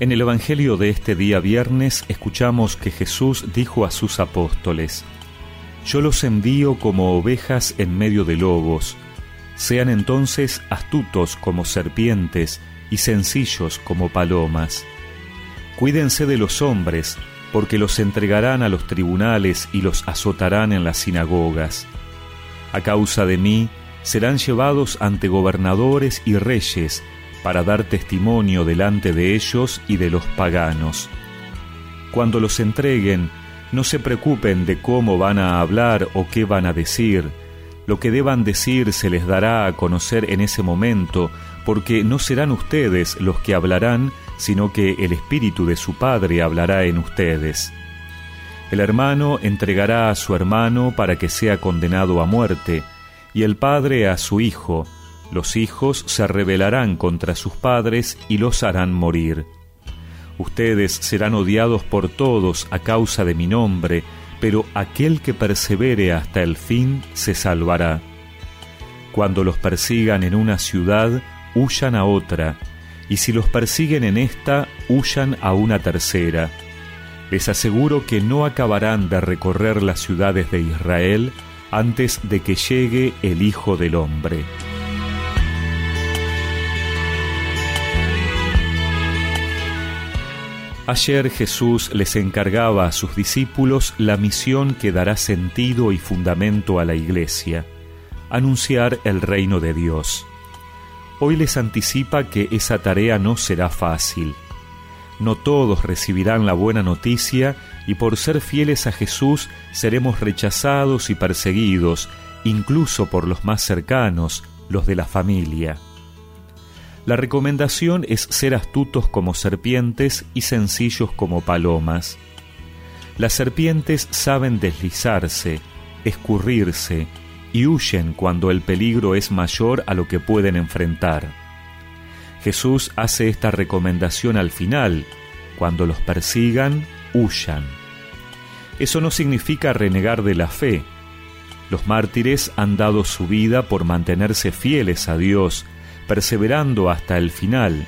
En el Evangelio de este día viernes escuchamos que Jesús dijo a sus apóstoles, Yo los envío como ovejas en medio de lobos, sean entonces astutos como serpientes y sencillos como palomas. Cuídense de los hombres, porque los entregarán a los tribunales y los azotarán en las sinagogas. A causa de mí, serán llevados ante gobernadores y reyes, para dar testimonio delante de ellos y de los paganos. Cuando los entreguen, no se preocupen de cómo van a hablar o qué van a decir. Lo que deban decir se les dará a conocer en ese momento, porque no serán ustedes los que hablarán, sino que el Espíritu de su Padre hablará en ustedes. El hermano entregará a su hermano para que sea condenado a muerte, y el Padre a su Hijo, los hijos se rebelarán contra sus padres y los harán morir. Ustedes serán odiados por todos a causa de mi nombre, pero aquel que persevere hasta el fin se salvará. Cuando los persigan en una ciudad, huyan a otra, y si los persiguen en esta, huyan a una tercera. Les aseguro que no acabarán de recorrer las ciudades de Israel antes de que llegue el Hijo del Hombre. Ayer Jesús les encargaba a sus discípulos la misión que dará sentido y fundamento a la iglesia, anunciar el reino de Dios. Hoy les anticipa que esa tarea no será fácil. No todos recibirán la buena noticia y por ser fieles a Jesús seremos rechazados y perseguidos, incluso por los más cercanos, los de la familia. La recomendación es ser astutos como serpientes y sencillos como palomas. Las serpientes saben deslizarse, escurrirse y huyen cuando el peligro es mayor a lo que pueden enfrentar. Jesús hace esta recomendación al final, cuando los persigan, huyan. Eso no significa renegar de la fe. Los mártires han dado su vida por mantenerse fieles a Dios perseverando hasta el final,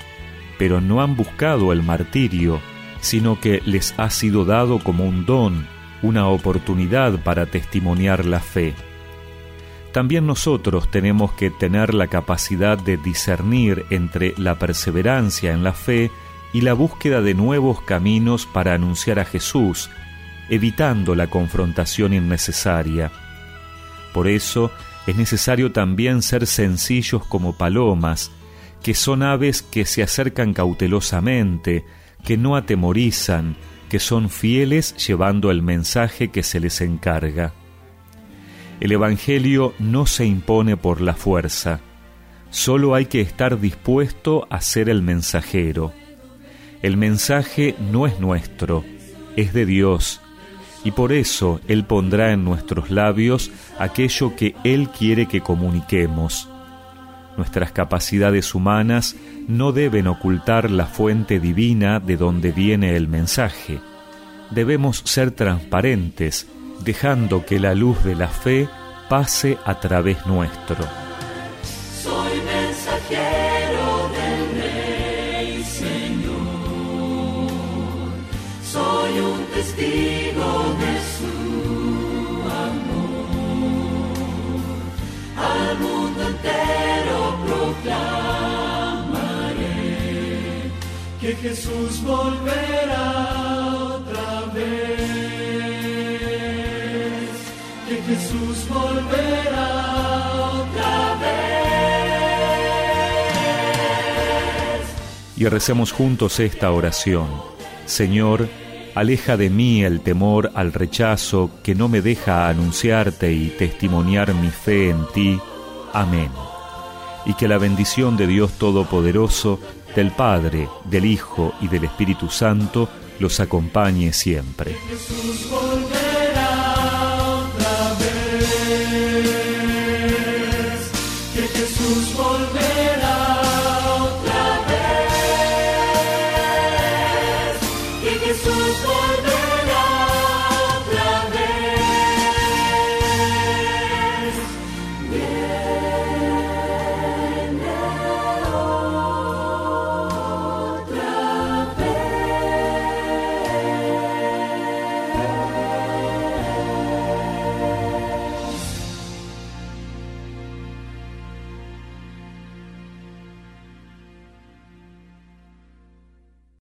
pero no han buscado el martirio, sino que les ha sido dado como un don, una oportunidad para testimoniar la fe. También nosotros tenemos que tener la capacidad de discernir entre la perseverancia en la fe y la búsqueda de nuevos caminos para anunciar a Jesús, evitando la confrontación innecesaria. Por eso, es necesario también ser sencillos como palomas, que son aves que se acercan cautelosamente, que no atemorizan, que son fieles llevando el mensaje que se les encarga. El Evangelio no se impone por la fuerza, solo hay que estar dispuesto a ser el mensajero. El mensaje no es nuestro, es de Dios, y por eso Él pondrá en nuestros labios aquello que Él quiere que comuniquemos. Nuestras capacidades humanas no deben ocultar la fuente divina de donde viene el mensaje. Debemos ser transparentes, dejando que la luz de la fe pase a través nuestro. Soy un testigo que Jesús volverá otra vez, que Jesús volverá otra vez. Y recemos juntos esta oración. Señor, aleja de mí el temor al rechazo que no me deja anunciarte y testimoniar mi fe en ti. Amén. Y que la bendición de Dios Todopoderoso, del Padre, del Hijo y del Espíritu Santo los acompañe siempre.